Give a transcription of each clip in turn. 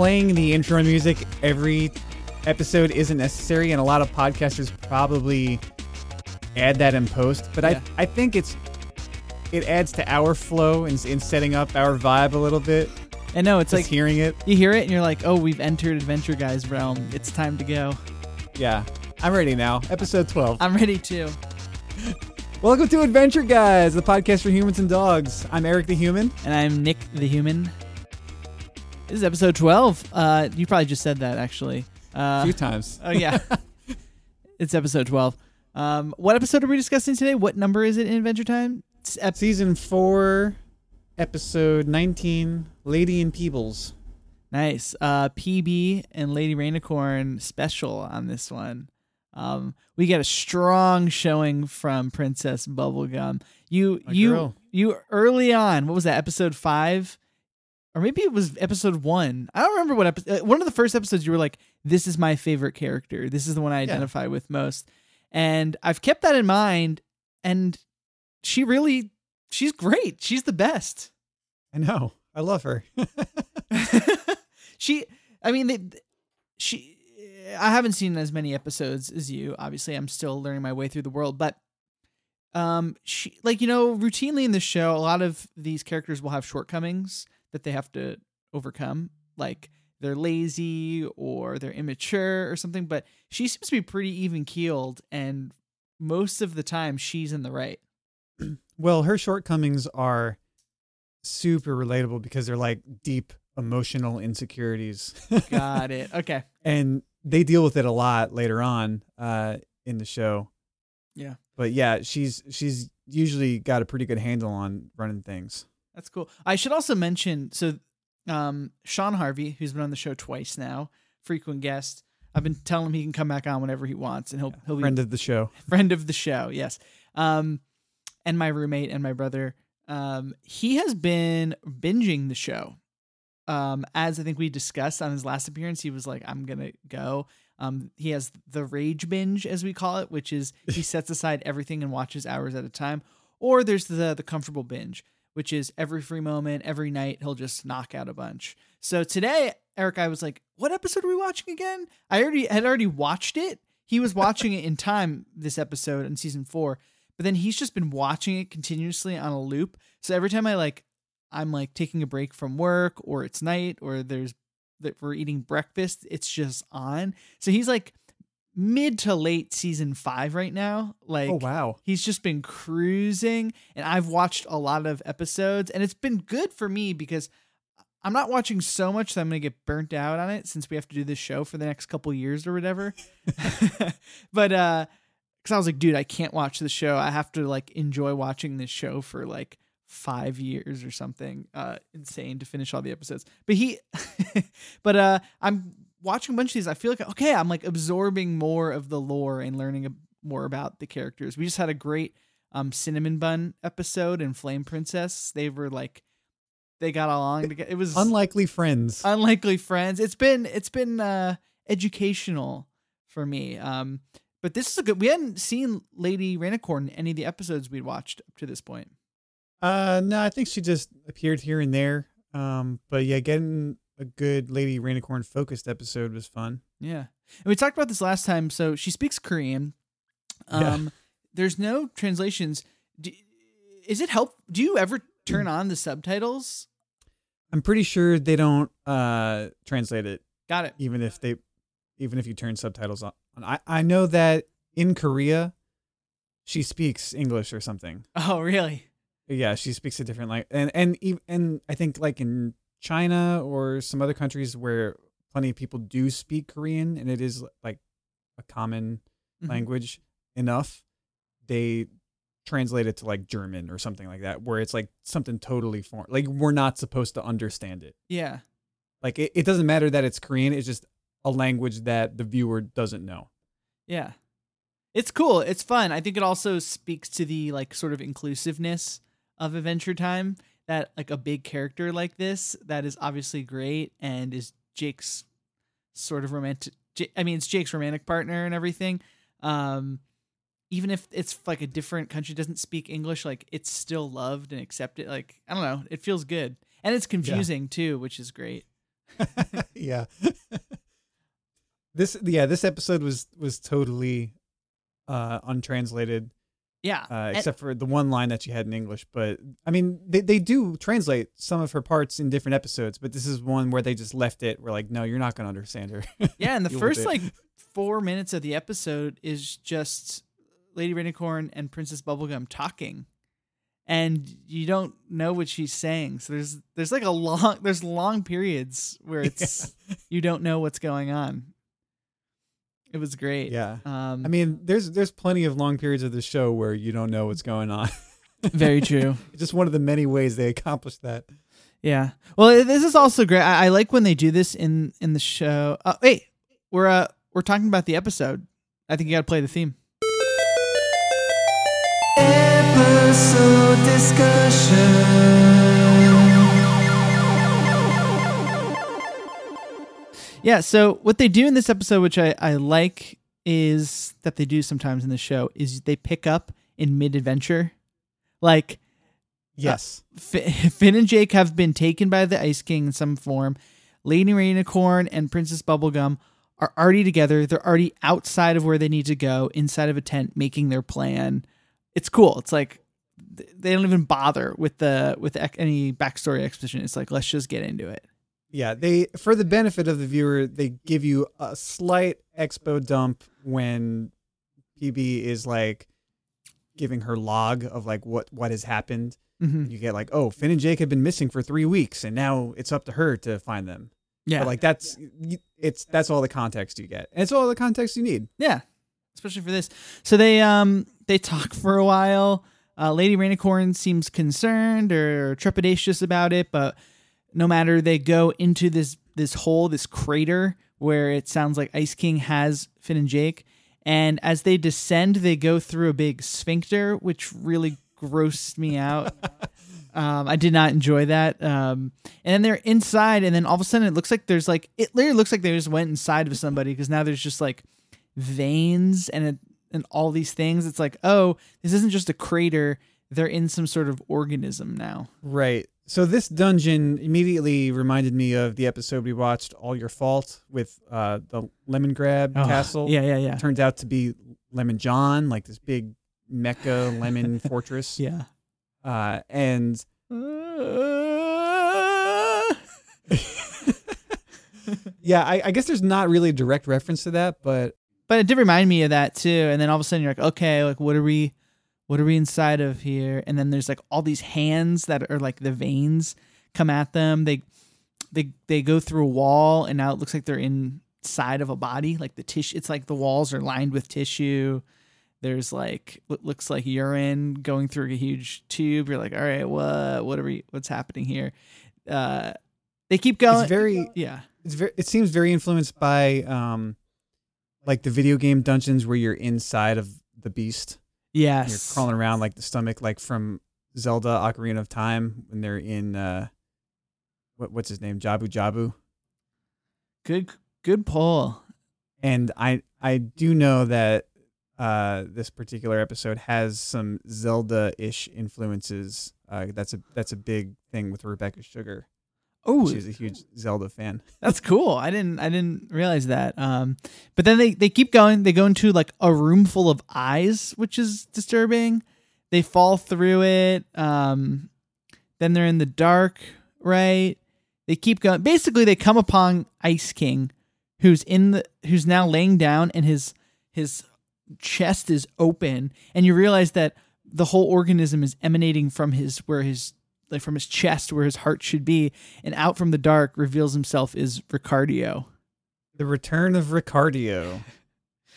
playing the intro music every episode isn't necessary, and a lot of podcasters probably add that in post. But Yeah. I I think it's it adds to our flow in, in setting up our vibe a little bit. And no, it's Just like hearing it. you hear it and you're like, oh, we've entered Adventure Guys realm. It's time to go. Yeah, I'm ready now. Episode 12. I'm ready too. Welcome to Adventure Guys, the podcast for humans and dogs. I'm Eric the Human. And I'm Nick the Human. This is episode 12. Uh, you probably just said that actually. A Uh, few times. oh yeah, it's episode 12. Um, what episode are we discussing today? What number is it in Adventure Time? It's ep- Season 4, episode 19, Lady and Peebles. Nice. Uh, PB and Lady Rainicorn special on this one. Um, we get a strong showing from Princess Bubblegum. You, My you, girl. you early on. What was that? Episode five, or maybe it was episode one. I don't remember what episode. One of the first episodes, you were like, "This is my favorite character. This is the one I Yeah. identify with most," and I've kept that in mind. And she really, she's great. She's the best. I know. I love her. she i mean they, she i haven't seen as many episodes as you obviously i'm still learning my way through the world but um she like you know routinely in the show a lot of these characters will have shortcomings that they have to overcome like they're lazy or they're immature or something but she seems to be pretty even keeled and most of the time she's in the right well, her shortcomings are super relatable because they're like deep emotional insecurities. got it okay and they deal with it a lot later on uh, in the show. Yeah. But yeah, she's she's usually got a pretty good handle on running things. That's cool. I should also mention so um Sean Harvey, who's been on the show twice now, frequent guest. I've been telling him he can come back on whenever he wants and he'll he'll be Friend of the show. friend of the show, yes. Um and my roommate and my brother. Um he has been binging the show. Um as I think we discussed on his last appearance, he was like I'm going to go. Um he has the rage binge as we call it, which is he sets aside everything and watches hours at a time. Or there's the the comfortable binge, which is every free moment, every night he'll just knock out a bunch. So today, Eric, I was like, "What episode are we watching again?" I already had already watched it. He was watching it in time this episode in season four, but then he's just been watching it continuously on a loop. So every time I like, I'm like taking a break from work, or it's night, or there's that we're eating breakfast, it's just on. So he's like mid to late season five right now. Like, oh wow. He's just been cruising, and I've watched a lot of episodes, and it's been good for me because I'm not watching so much that I'm gonna get burnt out on it since we have to do this show for the next couple years or whatever. but uh, because I was like, dude, I can't watch the show. I have to like enjoy watching this show for like five years or something. Uh, insane to finish all the episodes. But he, but uh, I'm watching a bunch of these. I feel like okay, I'm like absorbing more of the lore and learning a, more about the characters. We just had a great um cinnamon bun episode and Flame Princess. They were like they got along together. It was Unlikely friends. unlikely friends. It's been it's been uh educational for me. Um but this is a good we hadn't seen Lady Rainicorn in any of the episodes we'd watched up to this point. Uh no, I think she just appeared here and there. Um but yeah, getting a good Lady Rainicorn focused episode was fun. Yeah. And we talked about this last time. So she speaks Korean. Yeah. Um there's no translations. Do, is it help do you ever turn on the subtitles? I'm pretty sure they don't uh translate it Got it. even if they even if you turn subtitles on. I I know that in Korea she speaks English or something. Oh, really? Yeah, she speaks a different language, and and and I think like in China or some other countries where plenty of people do speak Korean, and it is like a common Mhm. language enough, they translate it to like German or something like that, where it's like something totally foreign. Like we're not supposed to understand it. Yeah. Like it, it doesn't matter that it's Korean; it's just a language that the viewer doesn't know. Yeah. It's cool. It's fun. I think it also speaks to the like sort of inclusiveness of Adventure Time that like a big character like this that is obviously great and is Jake's sort of romantic I mean it's Jake's romantic partner and everything. Um even if it's like a different country doesn't speak English like it's still loved and accepted like I don't know, it feels good. And it's confusing too, which is great. yeah. this yeah, this episode was was totally uh untranslated Yeah. uh, And- except for the one line that she had in English. But I mean, they they do translate some of her parts in different episodes, but this is one where they just left it. We're like, no, you're not going to understand her. Yeah, and the first like four minutes of the episode is just Lady Rainicorn and Princess Bubblegum talking, and you don't know what she's saying. So there's there's like a long there's long periods where it's you don't know what's going on. It was great. yeah. Um, I mean, there's there's plenty of long periods of the show where you don't know what's going on. very true. Just one of the many ways they accomplish that. Yeah. Well, this is also great. I, I like when they do this in in the show. Uh, wait, we're uh we're talking about the episode. I think you got to play the theme. Episode discussion. Yeah, so what they do in this episode, which I, I like, is that they do sometimes in the show, is they pick up in mid adventure. Like, uh, Yes. Fi- Finn and Jake have been taken by the Ice King in some form. Lady Rainicorn and Princess Bubblegum are already together. They're already outside of where they need to go, inside of a tent, making their plan. It's cool. It's like they don't even bother with the with any backstory exposition. It's like let's just get into it. Yeah, they for the benefit of the viewer, they give you a slight expo dump when PB is like giving her log of like what what has happened. Mhm. You get like, oh, Finn and Jake have been missing for three weeks, and now it's up to her to find them. Yeah, But like that's it's that's all the context you get, and it's all the context you need. Yeah, especially for this. So they um they talk for a while. Uh, Lady Rainicorn seems concerned or trepidatious about it, but no matter they go into this this hole, this crater where it sounds like Ice King has Finn and Jake, and as they descend, they go through a big sphincter, which really grossed me out. Um, I did not enjoy that. Um, and then they're inside, and then all of a sudden it looks like there's like it literally looks like they just went inside of somebody because now there's just like veins and it, and all these things. It's like, oh, this isn't just a crater; they're in some sort of organism now. Right. So this dungeon immediately reminded me of the episode we watched, All Your Fault, with uh, the Lemon Grab Oh, Castle. Yeah, yeah, yeah, Turns out to be Lemon John, like this big mecha lemon fortress. yeah. Uh, and yeah, I, I guess there's not really a direct reference to that, but but it did remind me of that too. And then all of a sudden you're like, okay, like what are we, what are we inside of here? And then there's like all these hands that are like the veins come at them. They, they, they go through a wall, and now it looks like they're inside of a body. Like the tissue, it's like the walls are lined with tissue. There's like what looks like urine going through a huge tube. You're like, all right, what, what are we, what's happening here? Uh, they keep going. it's very yeah, it's very it seems very influenced by um like the video game dungeons where you're inside of the beast. Yes, You're crawling around like the stomach, like from Zelda Ocarina of Time when they're in uh what what's his name? Jabu Jabu. Good, good pull. And I I do know that uh this particular episode has some Zelda ish influences. Uh that's a that's a big thing with Rebecca Sugar. Oh, She's a huge Zelda fan. That's cool. I didn't I didn't realize that. Um but then they they keep going. They go into like a room full of eyes, which is disturbing. They fall through it. Um then they're in the dark, right? They keep going. Basically they come upon Ice King who's in the who's now laying down and his his chest is open and you realize that the whole organism is emanating from his where his like from his chest where his heart should be and out from the dark reveals himself is Ricardio. The return of Ricardio.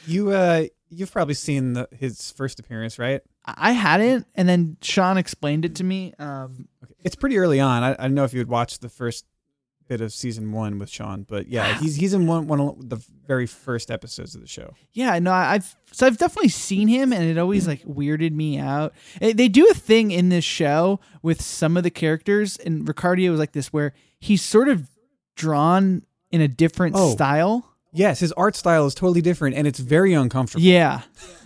You uh you've probably seen the, his first appearance, right? I hadn't, and then Sean explained it to me. Um, Okay. It's pretty early on. I, I don't know if you had watched the first bit of season one with Sean, but yeah, he's he's in one one of the very first episodes of the show. yeah, no, I've so I've definitely seen him, and it always like weirded me out. Eh, They do a thing in this show with some of the characters, and Ricardio is like this, where he's sort of drawn in a different Oh. style. Yes, his art style is totally different, and it's very uncomfortable. Yeah,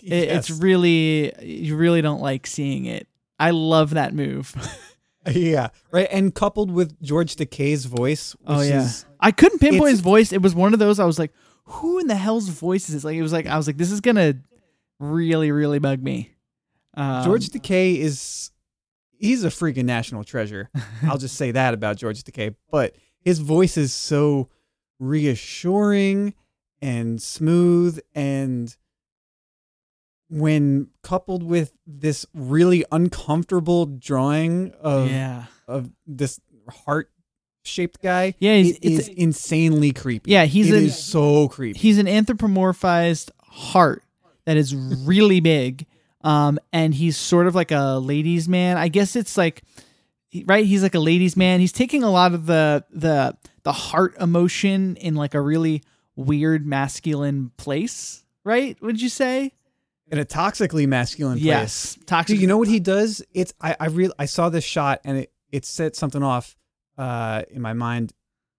Yes. it's really you really don't like seeing it. I love that move. yeah, right. And coupled with George Takei's voice, which Oh yeah, is I couldn't pinpoint his voice. It was one of those. I was like, "Who in the hell's voice is this?" Like it was like I was like, "This is gonna really, really bug me." Um, George Takei is he's a freaking national treasure. I'll just say that about George Takei. But his voice is so reassuring and smooth and when coupled with this really uncomfortable drawing of yeah, of this heart shaped guy, yeah. He's, it is it's, insanely creepy. Yeah, he's It an- is so creepy. he's an anthropomorphized heart that is really big, um, and he's sort of like a ladies' man. I guess it's like, right? He's like a ladies' man. He's taking a lot of the the the heart emotion in like a really weird masculine place, right? Would you say? In a toxically masculine place. Yes, toxic. Dude, you know what he does? It's I I real I saw this shot and it it set something off uh in my mind.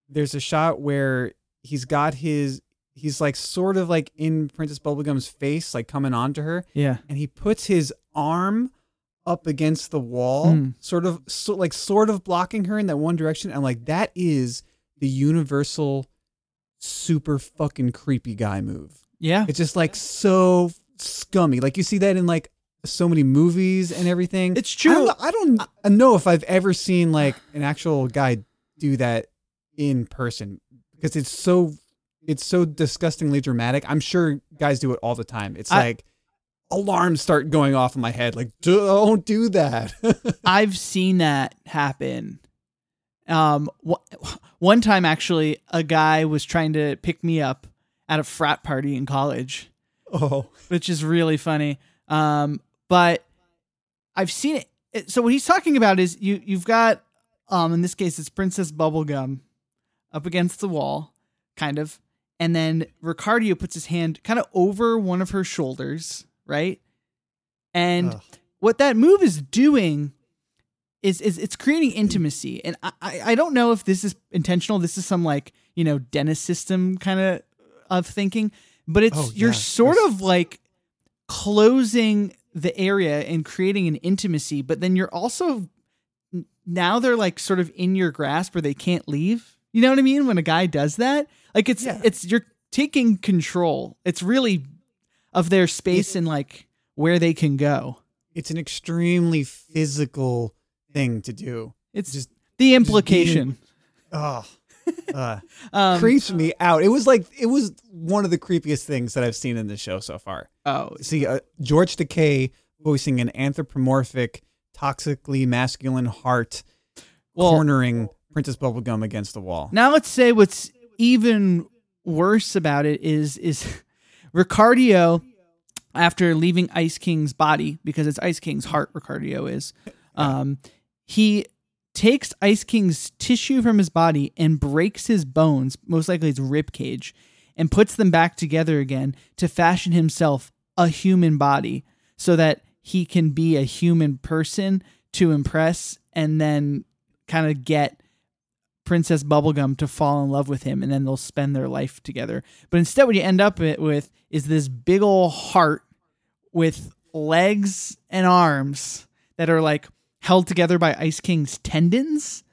There's a shot where he's got his he's like sort of like in Princess Bubblegum's face, like coming onto her, Yeah. and he puts his arm up against the wall, Mm. sort of so, like sort of blocking her in that one direction. And like that is the universal super fucking creepy guy move. Yeah. It's just like so scummy. Like you see that in like so many movies and everything. It's I true. don't, I don't know if I've ever seen like an actual guy do that in person because it's so it's so disgustingly dramatic. I'm sure guys do it all the time. It's I- like alarms start going off in my head. Like don't do that. I've seen that happen. Um, wh- one time actually, a guy was trying to pick me up at a frat party in college, oh, which is really funny. Um, but I've seen it. it. So what he's talking about is you you've got um in this case it's Princess Bubblegum up against the wall, kind of, and then Ricardio puts his hand kind of over one of her shoulders, right? And Ugh. what that move is doing is is it's creating intimacy and I, I I don't know if this is intentional this is some like you know dentist system kind of of thinking but it's Oh, you're yeah, sort of like closing the area and creating an intimacy but then you're also now they're like sort of in your grasp where they can't leave. You know what i mean? When a guy does that like it's Yeah. it's you're taking control. It's really of their space and like where they can go. It's an extremely physical thing to do. it's Just the implication. Oh, uh, um, creeps me out. It was like it was one of the creepiest things that I've seen in the show so far. oh See, uh, George Takei voicing an anthropomorphic, toxically masculine heart, Well- cornering Princess Bubblegum against the wall. Now let's say what's even worse about it is is Ricardio after leaving Ice King's body because it's Ice King's heart Ricardio is um he takes Ice King's tissue from his body and breaks his bones, most likely his rib cage, and puts them back together again to fashion himself a human body so that he can be a human person to impress and then kind of get Princess Bubblegum to fall in love with him and then they'll spend their life together. But instead, what you end up with is this big old heart with legs and arms that are like held together by Ice King's tendons.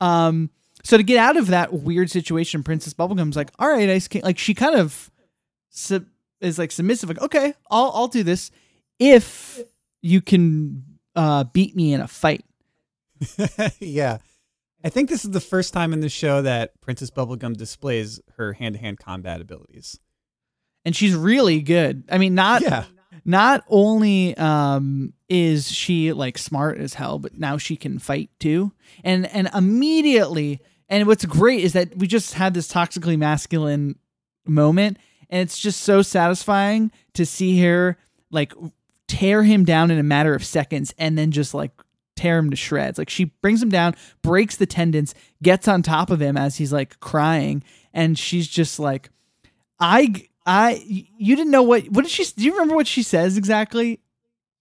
um, so to get out of that weird situation, Princess Bubblegum's like, "All right, Ice King." Like she kind of sub- is like submissive, like, "Okay, I'll I'll do this if you can uh, beat me in a fight." yeah. I think this is the first time in the show that Princess Bubblegum displays her hand to hand combat abilities. and she's really good. I mean, not Yeah. not only um is she like smart as hell, but now she can fight too. And and immediately, and what's great is that we just had this toxically masculine moment, and it's just so satisfying to see her like tear him down in a matter of seconds, and then just like tear him to shreds. Like she brings him down, breaks the tendons, gets on top of him as he's like crying, and she's just like, I, I, you didn't know what, what did she, do you remember what she says exactly?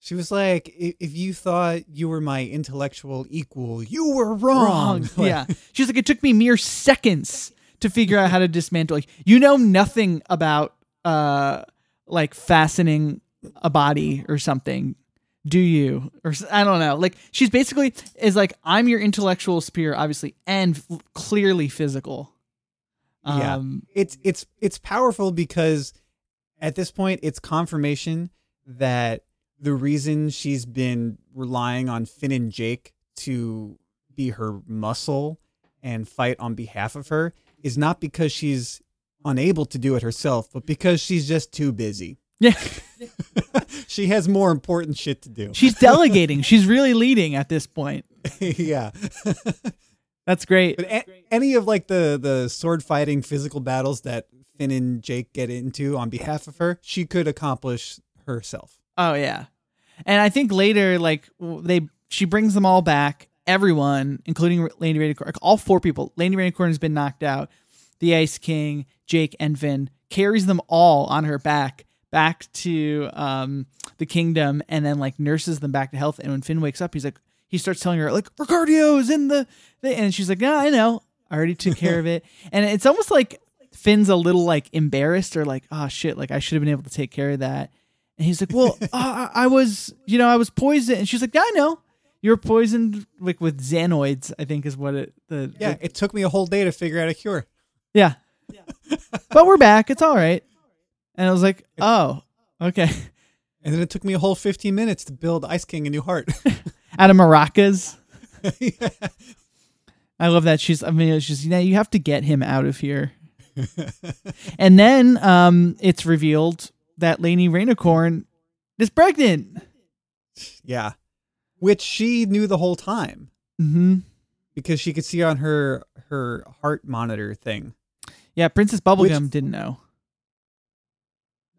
She was like, if you thought you were my intellectual equal, you were wrong. Like, yeah. She's like, it took me mere seconds to figure out how to dismantle. Like, you know nothing about, uh, like fastening a body or something. do you or I don't know like she's basically is like i'm your intellectual spear, obviously and f- clearly physical Yeah. um it's it's it's powerful because at this point it's confirmation that the reason she's been relying on Finn and Jake to be her muscle and fight on behalf of her is not because she's unable to do it herself, but because she's just too busy. yeah she has more important shit to do. she's delegating she's really leading at this point yeah. that's great But a- any of like the the sword fighting physical battles that Finn and Jake get into on behalf of her, she could accomplish herself. Oh yeah, and I think later, like they, she brings them all back, everyone, including Lady Rainicorn, all four people. Lady Rainicorn has been knocked out. The Ice King, Jake, and Finn carries them all on her back back to um, the kingdom, and then like nurses them back to health. And when Finn wakes up, he's like, he starts telling her like Ricardio's in the, the and she's like, yeah, I know, I already took care of it. And it's almost like Finn's a little like embarrassed or like, oh shit, like I should have been able to take care of that. And he's like, "Well, uh, I I was, you know, I was poisoned." And she's like, "Yeah, I know. You're poisoned like with xanoids. I think is what it. The Yeah, the- it took me a whole day to figure out a cure. yeah. but we're back. It's all right." And I was like, "Oh, okay." And then it took me a whole 15 minutes to build Ice King a new heart. Out of maracas. Yeah. I love that she's. I mean, it's just you know you have to get him out of here. and then um, it's revealed that Lady Rainicorn is pregnant. yeah. Which she knew the whole time hmm because she could see on her her heart monitor thing. Yeah, Princess Bubblegum didn't know.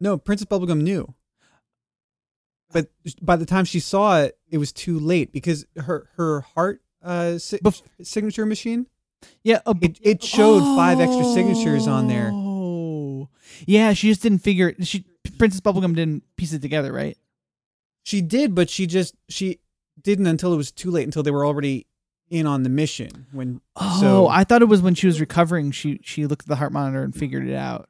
No, Princess Bubblegum knew. But by the time she saw it, it was too late because her her heart uh si- Bef- signature machine Yeah, uh, it, it showed five extra signatures on there. Oh, yeah. She just didn't figure. She Princess Bubblegum didn't piece it together, right? She did, but she just she didn't until it was too late until they were already in on the mission when Oh, so I thought it was when she was recovering. She she looked at the heart monitor and figured it out.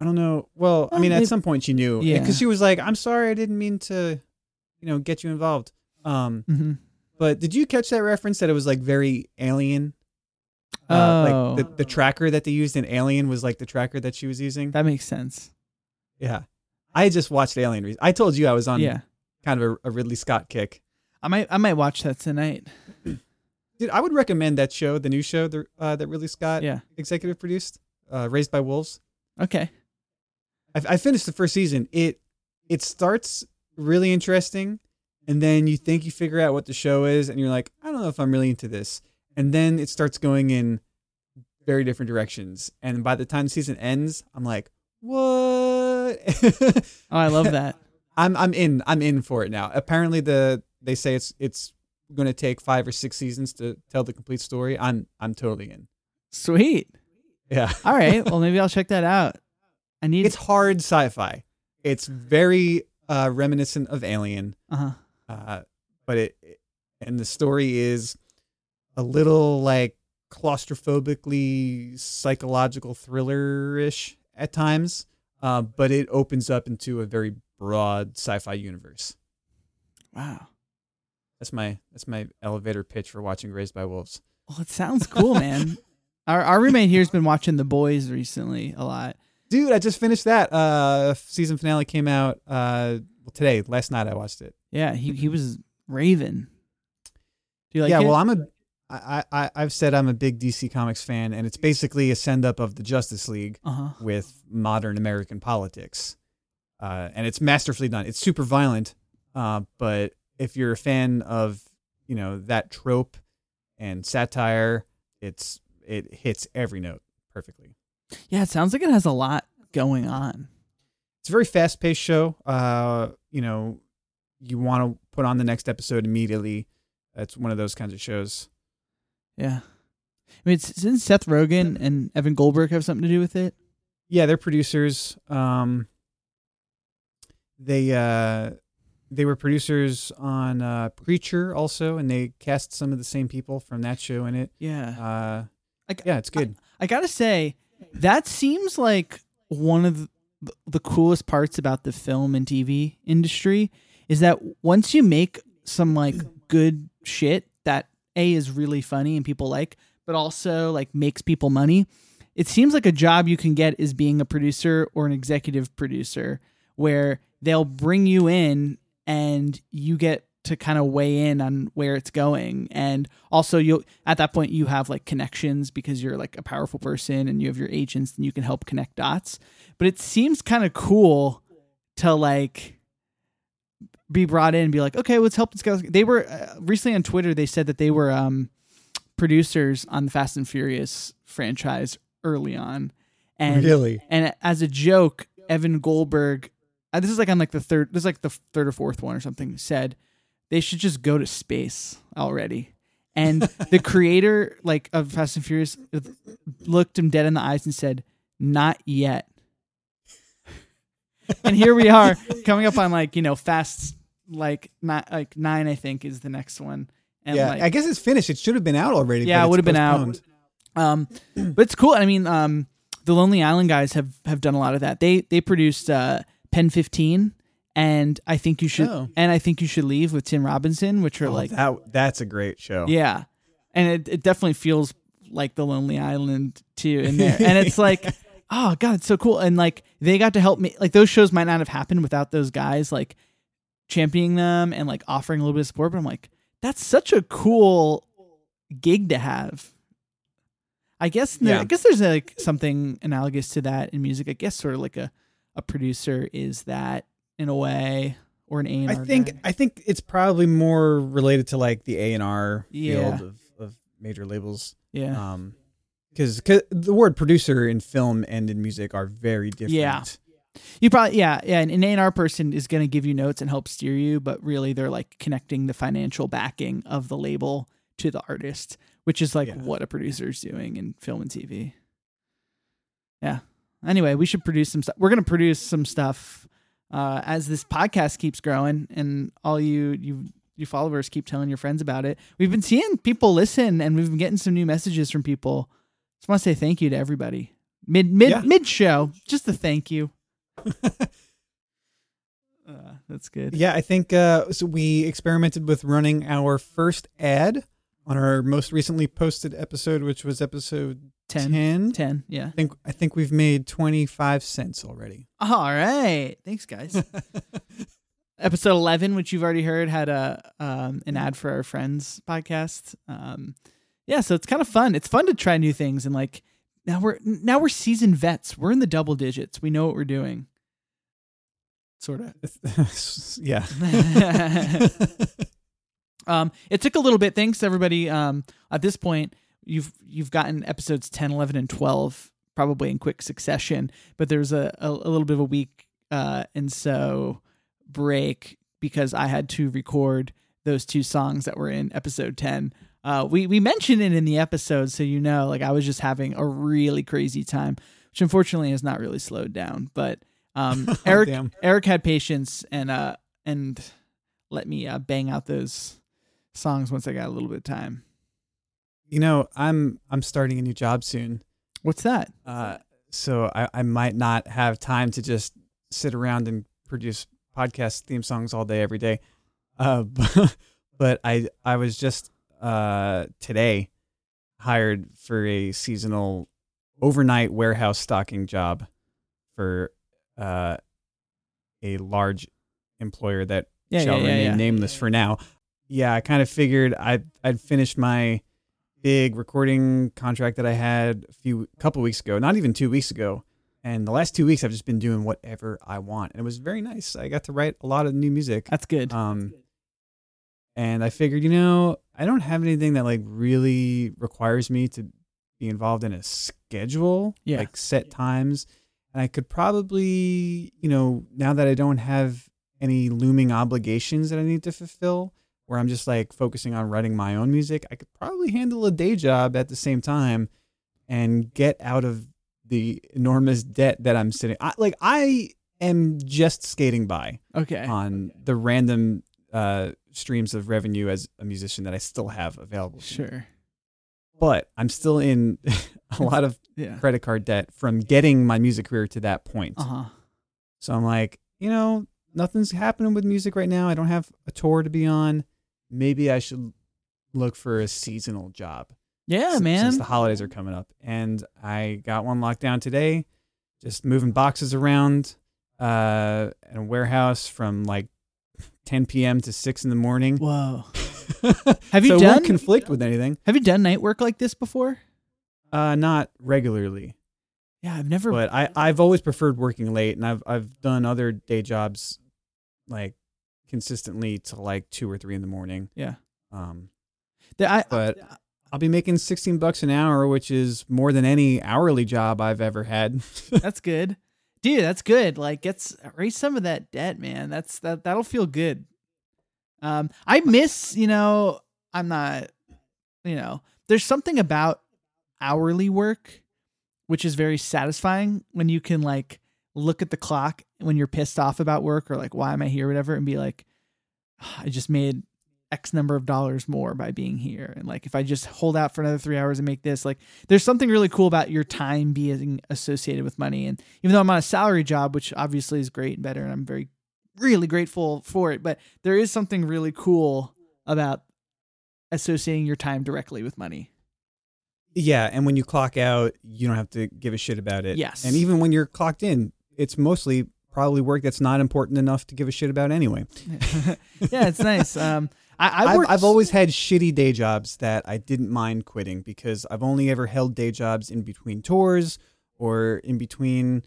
I don't know. Well, I mean, at some point she knew Yeah. because she was like, "I'm sorry, I didn't mean to, you know, get you involved." Um, Mm-hmm. but did you catch that reference that it was like very alien? Oh, Uh, like the, the tracker that they used in Alien was like the tracker that she was using. that makes sense. yeah, I just watched Alien. I told you I was on yeah, kind of a, a Ridley Scott kick. I might I might watch that tonight. Dude, I would recommend that show, the new show the, uh, that Ridley Scott Yeah. executive produced, uh, Raised by Wolves. Okay. I, I finished the first season. It it starts really interesting, and then you think you figure out what the show is, and you're like, I don't know if I'm really into this. And then it starts going in very different directions. And by the time the season ends, I'm like, what? Oh, I love that. I'm I'm in. I'm in for it now. Apparently the they say it's it's going to take five or six seasons to tell the complete story. I'm I'm totally in. Sweet. Yeah. All right. Well, maybe I'll check that out. I need. It's hard sci-fi. It's very uh, reminiscent of Alien. uh huh. uh, but it and the story is a little like claustrophobically psychological thriller-ish at times uh, but it opens up into a very broad sci-fi universe Wow. that's my that's my elevator pitch for watching raised by wolves Well, it sounds cool, man. our our roommate here's been watching The Boys recently a lot. dude i just finished that uh season finale came out uh well, today last night i watched it Yeah, he he was Raven. Do you like yeah it? well i'm a I, I i've said i'm a big dc comics fan and it's basically a send up of the justice league uh huh. with modern American politics. Uh, and it's masterfully done. It's super violent, uh, but if you're a fan of you know that trope and satire, it's it hits every note perfectly. Yeah, it sounds like it has a lot going on. It's a very fast paced show. Uh, you know, you want to put on the next episode immediately. It's one of those kinds of shows. Yeah. I mean, it's, didn't Seth Rogen and Evan Goldberg have something to do with it? Yeah, they're producers. Um, they uh, they were producers on uh, Preacher also, and they cast some of the same people from that show in it. Yeah. Uh, Like, yeah, it's good. I gotta say, that seems like one of th- the coolest parts about the film and TV industry is that once you make some like good shit a is really funny and people like, but also like makes people money. It seems like a job you can get is being a producer or an executive producer where they'll bring you in and you get to kind of weigh in on where it's going and also you at that point you have like connections because you're like a powerful person and you have your agents and you can help connect dots but it seems kind of cool to like be brought in and be like okay let's help this guy they were uh, recently on twitter they said that they were um producers on the fast and furious franchise early on. And really? and as a joke evan goldberg uh, this is like on like the third this is like the third or fourth one or something said they should just go to space already. And the creator like of fast and furious uh, looked him dead in the eyes and said not yet. And here we are coming up on like you know fast like not like nine i think is the next one and yeah, like I guess it's finished. It should have been out already. Yeah, it would have been out. Um, but it's cool. I mean, um, the Lonely Island guys have have done a lot of that. They they produced uh, Pen Fifteen, and I think you should, Oh. and I think you should leave with Tim Robinson, which are Oh, like, that. That's a great show. yeah, and it it definitely feels like the Lonely Island too in there, and it's like. Oh god, it's so cool. And like they got to help me like those shows might not have happened without those guys like championing them and like offering a little bit of support, but I'm like, that's such a cool gig to have. I guess there- Yeah. I guess there's like something analogous to that in music. I guess sort of like a, a producer is that in a way or an A I think I think it's probably more related to like the A and R field of, of major labels. yeah. Um, because the word producer in film and in music are very different. Yeah. You probably yeah yeah an an A&R person is going to give you notes and help steer you, but really they're like connecting the financial backing of the label to the artist, which is like Yeah. what a producer is doing in film and TV. Yeah. Anyway, we should produce some stuff. We're going to produce some stuff uh, as this podcast keeps growing, and all you you you followers keep telling your friends about it. We've been seeing people listen, and we've been getting some new messages from people. Just want to say thank you to everybody. Mid mid Yeah. mid show, just a thank you. Uh, that's good. Yeah, I think uh, so. We experimented with running our first ad on our most recently posted episode, which was episode 10. 10. 10, yeah. I think I think we've made twenty five cents already. All right. Thanks, guys. Episode 11, which you've already heard, had a um, an ad for our friends podcast. Um, yeah, so it's kind of fun. It's fun to try new things and like now we're now we're seasoned vets. We're in the double digits. We know what we're doing. Sort of. yeah. Um, it took a little bit. Thanks everybody. Um, at this point, you've you've gotten episodes 10, 11, and 12 probably in quick succession. But there's a, a, a little bit of a week uh, and so break because I had to record those two songs that were in episode 10. Uh, we we mentioned it in the episode, so you know, like I was just having a really crazy time, which unfortunately has not really slowed down. But um, Eric damn. Eric had patience and uh and let me uh, bang out those songs once I got a little bit of time. You know, I'm I'm starting a new job soon. What's that? Uh, so I, I might not have time to just sit around and produce podcast theme songs all day every day. Uh, but, but I I was just uh, today hired for a seasonal overnight warehouse stocking job for uh, a large employer that Yeah, shall yeah, remain yeah. nameless for now. Yeah, I kind of figured I'd I'd finished my big recording contract that I had a few couple weeks ago, not even two weeks ago. And the last two weeks, I've just been doing whatever I want, and it was very nice. I got to write a lot of new music. That's good. Um, and I figured, you know, I don't have anything that like really requires me to be involved in a schedule, Yeah. like set times. And I could probably, you know, now that I don't have any looming obligations that I need to fulfill, where I'm just like focusing on writing my own music, I could probably handle a day job at the same time and get out of the enormous debt that I'm sitting. I, like I am just skating by okay. on the random uh, streams of revenue as a musician that I still have available. me. Sure. But I'm still in a lot of Yeah. credit card debt from getting my music career to that point. Uh huh. So I'm like, you know, nothing's happening with music right now. I don't have a tour to be on. Maybe I should look for a seasonal job. Yeah, s- man. Since the holidays are coming up, and I got one locked down today. Just moving boxes around uh, in a warehouse from like 10 p.m. to six in the morning. Whoa. Have you so done won't conflict with anything? Have you done night work like this before? Uh, not regularly, Yeah, I've never. but I I've always preferred working late, and I've I've done other day jobs like consistently to like two or three in the morning. yeah. Um, The- I, but I'll be making 16 bucks an hour, which is more than any hourly job I've ever had. that's good, dude. That's good. Like, gets erase some of that debt, man. That's that. That'll feel good. Um, I miss. You know, I'm not. You know, there's something about hourly work, which is very satisfying when you can like look at the clock when you're pissed off about work or like why am I here, or whatever, and be like, "Ah, I just made X number of dollars more by being here. And like if I just hold out for another three hours and make this, like there's something really cool about your time being associated with money. And even though I'm on a salary job, which obviously is great and better, and I'm very really grateful for it, but there is something really cool about associating your time directly with money. yeah, and when you clock out, you don't have to give a shit about it. Yes. And even when you're clocked in, it's mostly probably work that's not important enough to give a shit about anyway. yeah, it's nice. Um, I, I've, I've always had shitty day jobs that I didn't mind quitting because I've only ever held day jobs in between tours or in between,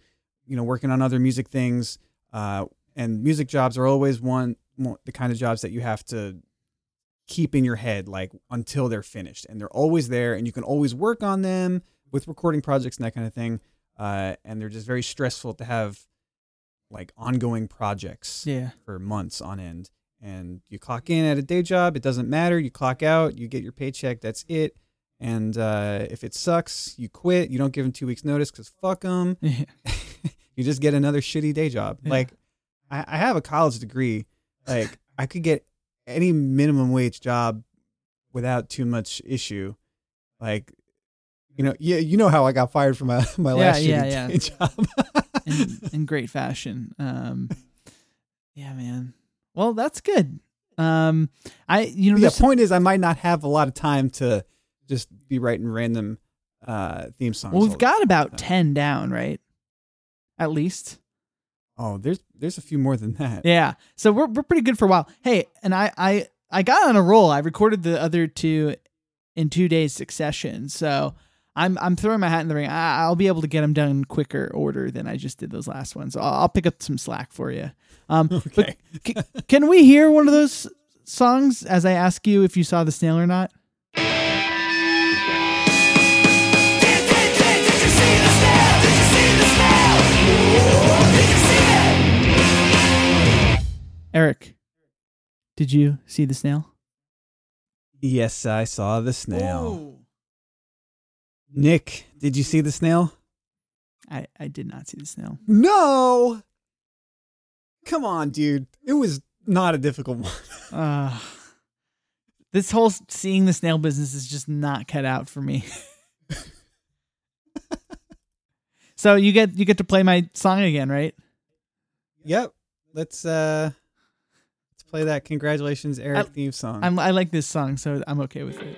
you know, working on other music things. Uh, and music jobs are always one, one the kind of jobs that you have to keep in your head like until they're finished, and they're always there, and you can always work on them with recording projects and that kind of thing. Uh, and they're just very stressful to have like ongoing projects yeah. for months on end. And you clock in at a day job, it doesn't matter. You clock out, you get your paycheck, that's it. And uh, if it sucks, you quit. You don't give them two weeks' notice because fuck them. Yeah. you just get another shitty day job. Yeah. Like, I, I have a college degree. Like, I could get any minimum wage job without too much issue. Like, you know, yeah, you know how I got fired from my my Yeah, last yeah, shitty yeah. day job. in, in great fashion. Um, yeah, man. Well, that's good. Um, I you know yeah, point is, I might not have a lot of time to just be writing random uh, theme songs. well, we've got about time. ten down, right? At least. Oh, there's there's a few more than that. Yeah. So we're we're pretty good for a while. Hey, and I I I got on a roll. I recorded the other two in two days succession. So I'm I'm throwing my hat in the ring. I, I'll be able to get them done in quicker order than I just did those last ones. So I'll, I'll pick up some slack for you. Um, Okay. c- can we hear one of those songs as I ask you if you saw the snail or not? Eric, did you see the snail? Yes, I saw the snail. Nick, did you see the snail? I, I did not see the snail. No. Come on, dude. It was not a difficult one. Uh, this whole seeing the snail business is just not cut out for me. so you get you get to play my song again, right? yep. Let's uh let's play that congratulations Eric I- theme song. I'm, I like this song, so I'm okay with it.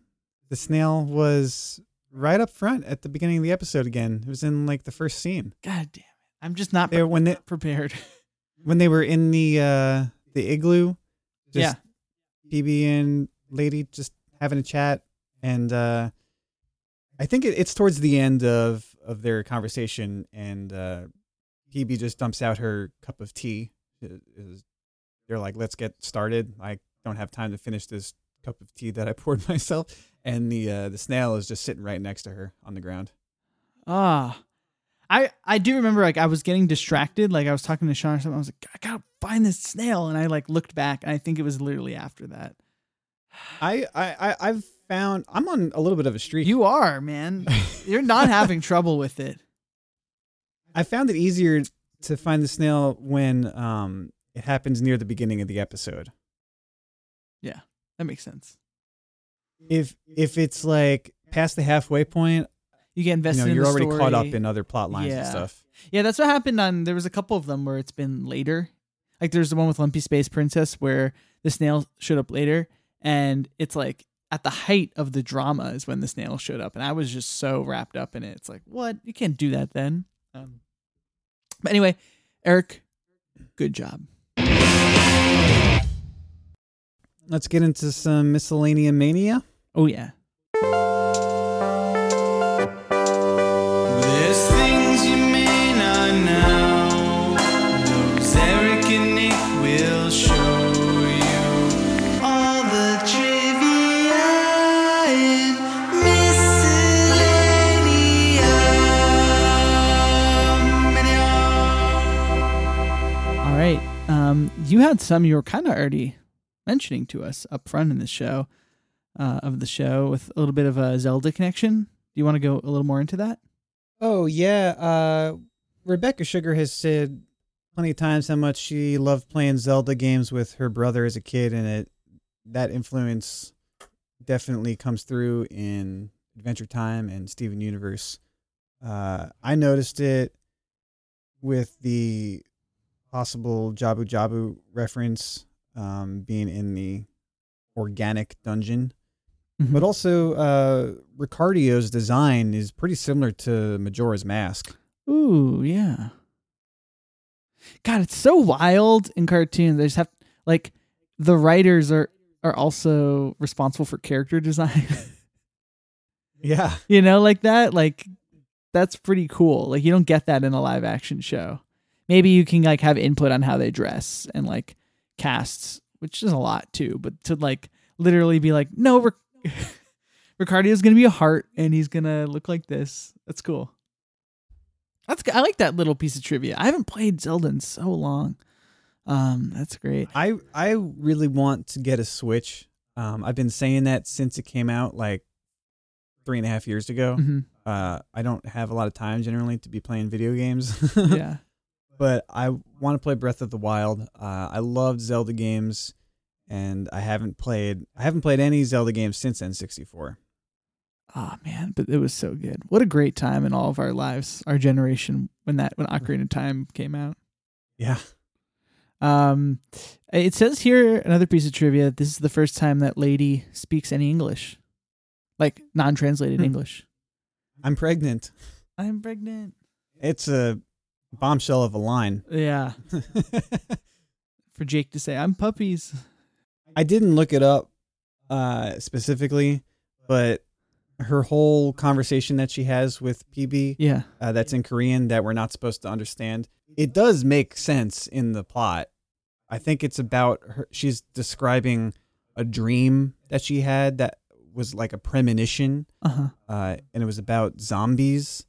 the snail was right up front at the beginning of the episode again. It was in like the first scene. God damn it! I'm just not There when they prepared. when they were in the uh the igloo yeah. just PB and lady just having a chat and uh I think it, it's towards the end of of their conversation and uh PB just dumps out her cup of tea it was- they're like let's get started I don't have time to finish this cup of tea that I poured myself and the uh the snail is just sitting right next to her on the ground Ah, I I do remember like I was getting distracted, like I was talking to Sean or something. I was like, I gotta find this snail, and I like looked back, and I think it was literally after that. I, I, I I've found I'm on a little bit of a streak. You are man. You're not having trouble with it. I found it easier to find the snail when um it happens near the beginning of the episode. Yeah, that makes sense. If if it's like past the halfway point, You get you invested. know, you're already caught up in other plot lines Yeah. and stuff. Yeah, that's what happened on. There was a couple of them where it's been later. Like there's the one with Lumpy Space Princess where the snail showed up later, and it's like at the height of the drama is when the snail showed up, and I was just so wrapped up in it. It's like, what? You can't do that then. Um, but anyway, Eric, good job. Let's get into some miscellanea mania. Oh yeah. There's things you may not know. Those Eric and Nick will show you all the trivia in miscellanea. All right. Um, you had some you were kind of already mentioning to us up front in the show, uh, of the show with a little bit of a Zelda connection. Do you want to go a little more into that? Oh yeah, uh, Rebecca Sugar has said plenty of times how much she loved playing Zelda games with her brother as a kid, and it that influence definitely comes through in Adventure Time and Steven Universe. Uh, I noticed it with the possible Jabu Jabu reference um, being in the organic dungeon. Mm-hmm. But also, uh, Ricardio's design is pretty similar to Majora's Mask. Ooh, yeah. God, it's so wild in cartoons. They just have like the writers are are also responsible for character design. Yeah. you know, like that. Like that's pretty cool. Like you don't get that in a live action show. Maybe you can like have input on how they dress and like casts, which is a lot too. But to like literally be like, no, Ricardio's gonna be a heart and he's gonna look like this. That's cool. That's I like that little piece of trivia. I haven't played Zelda in so long. Um, that's great. I I really want to get a Switch. Um, I've been saying that since it came out, like three and a half years ago. hmm Uh, I don't have a lot of time generally to be playing video games. Yeah. but I want to play Breath of the Wild. Uh, I loved Zelda games, and I haven't played I haven't played any Zelda games since N64. Oh man, but it was so good. What a great time in all of our lives, our generation when that when Ocarina of Time came out. Yeah. Um, it says here another piece of trivia. This is the first time that Lady speaks any English, like non-translated Hmm. English. I'm pregnant. I'm pregnant. It's a bombshell of a line. Yeah, for Jake to say I'm puppies. I didn't look it up uh, specifically, but her whole conversation that she has with PB Yeah, uh, that's in Korean that we're not supposed to understand, it does make sense in the plot. I think it's about her. She's describing a dream that she had that was like a premonition, uh huh. uh, and it was about zombies.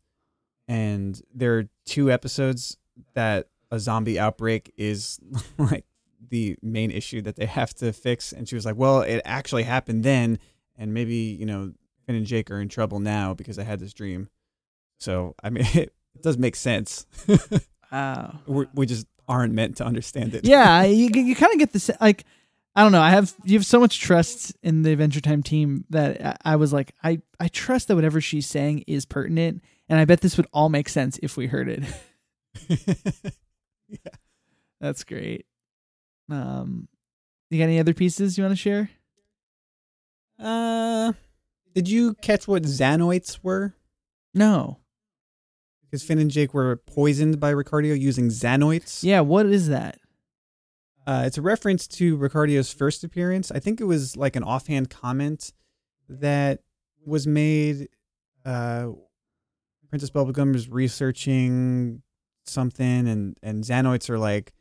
And there are two episodes that a zombie outbreak is like the main issue that they have to fix. And she was like, "Well, it actually happened then, and maybe you know Finn and Jake are in trouble now because I had this dream." So I mean, it, does make sense. Oh. Wow. We're, we just aren't meant to understand it. yeah, you you kind of get the se- like I don't know. I have you have so much trust in the Adventure Time team that I, I was like I I trust that whatever she's saying is pertinent, and I bet this would all make sense if we heard it. Yeah, that's great. Um, you got any other pieces you want to share? uh, did you catch what Xanoids were? No. Because Finn and Jake were poisoned by Ricardio using Xanoids. Yeah. What is that? Uh, it's a reference to Ricardio's first appearance. I think it was like an offhand comment that was made. Uh, Princess Bubblegum is researching something, and and Xanoids are like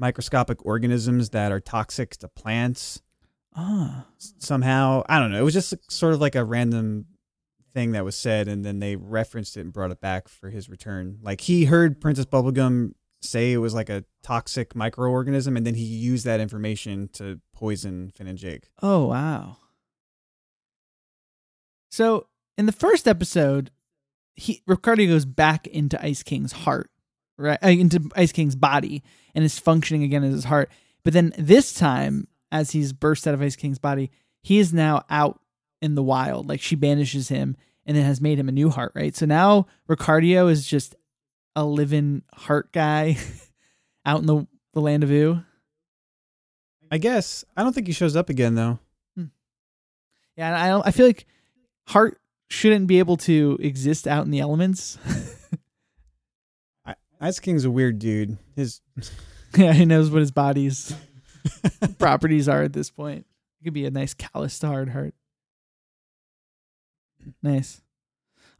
microscopic organisms that are toxic to plants Ah. somehow. I don't know. It was just sort of like a random thing that was said, and then they referenced it and brought it back for his return. Like he heard Princess Bubblegum say it was like a toxic microorganism, and then he used that information to poison Finn and Jake. Oh wow. So in the first episode, he Ricardio goes back into Ice King's heart, right? Uh, into Ice King's body, and is functioning again as his heart. But then this time, as he's burst out of Ice King's body, he is now out in the wild. Like she banishes him and then has made him a new heart, right? So now Ricardio is just a living heart guy out in the, the land of Ooh. I guess I don't think he shows up again though. Yeah, I don't, I feel like heart shouldn't be able to exist out in the elements. I, Ice King's a weird dude. His yeah, he knows what his body's properties are at this point. It could be a nice calloused hard heart. Nice.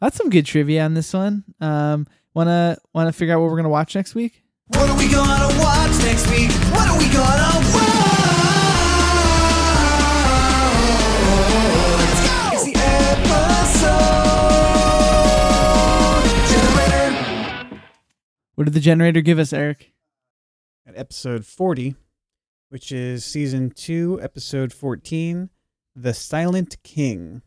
That's some good trivia on this one. Um, wanna wanna figure out what we're gonna watch next week? What are we gonna watch next week? What are we gonna watch? What did the generator give us, Eric? at episode 40, which is season 2, episode 14, The Silent King.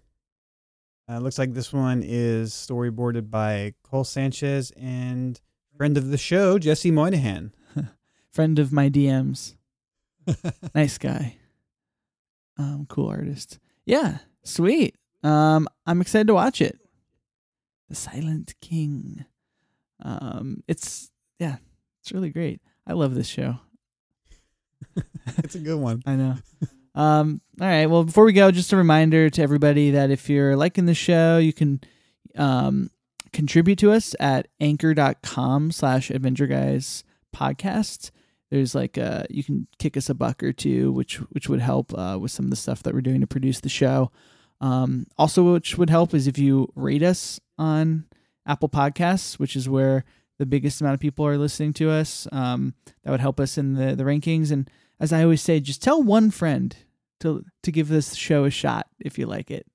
Uh, looks like this one is storyboarded by Cole Sanchez and friend of the show, Jesse Moynihan. Friend of my DMs. nice guy. Um, cool artist. Yeah, sweet. Um, I'm excited to watch it. The Silent King. Um, it's yeah, it's really great. I love this show. it's a good one. I know. Um, all right. Well, before we go, just a reminder to everybody that if you're liking the show, you can um, contribute to us at anchor.com slash adventure guys podcast. There's like uh you can kick us a buck or two, which which would help uh, with some of the stuff that we're doing to produce the show. Um, also, which would help is if you rate us on Apple Podcasts, which is where the biggest amount of people are listening to us. Um, that would help us in the the rankings. And as I always say, just tell one friend to to give this show a shot if you like it.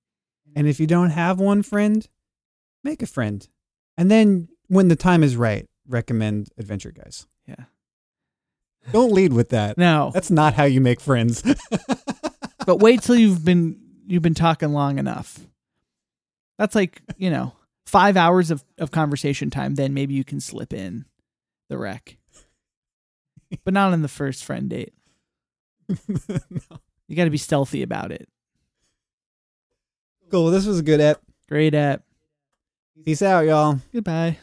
And if you don't have one friend, make a friend. And then when the time is right, recommend Adventure Guys. Yeah. Don't lead with that. No, That's not how you make friends. but wait till you've been you've been talking long enough. That's like you know five hours of of conversation time. Then maybe you can slip in the wreck, but not on the first friend date. You got to be stealthy about it. Cool. This was a good app. Great app. Peace out, y'all. Goodbye.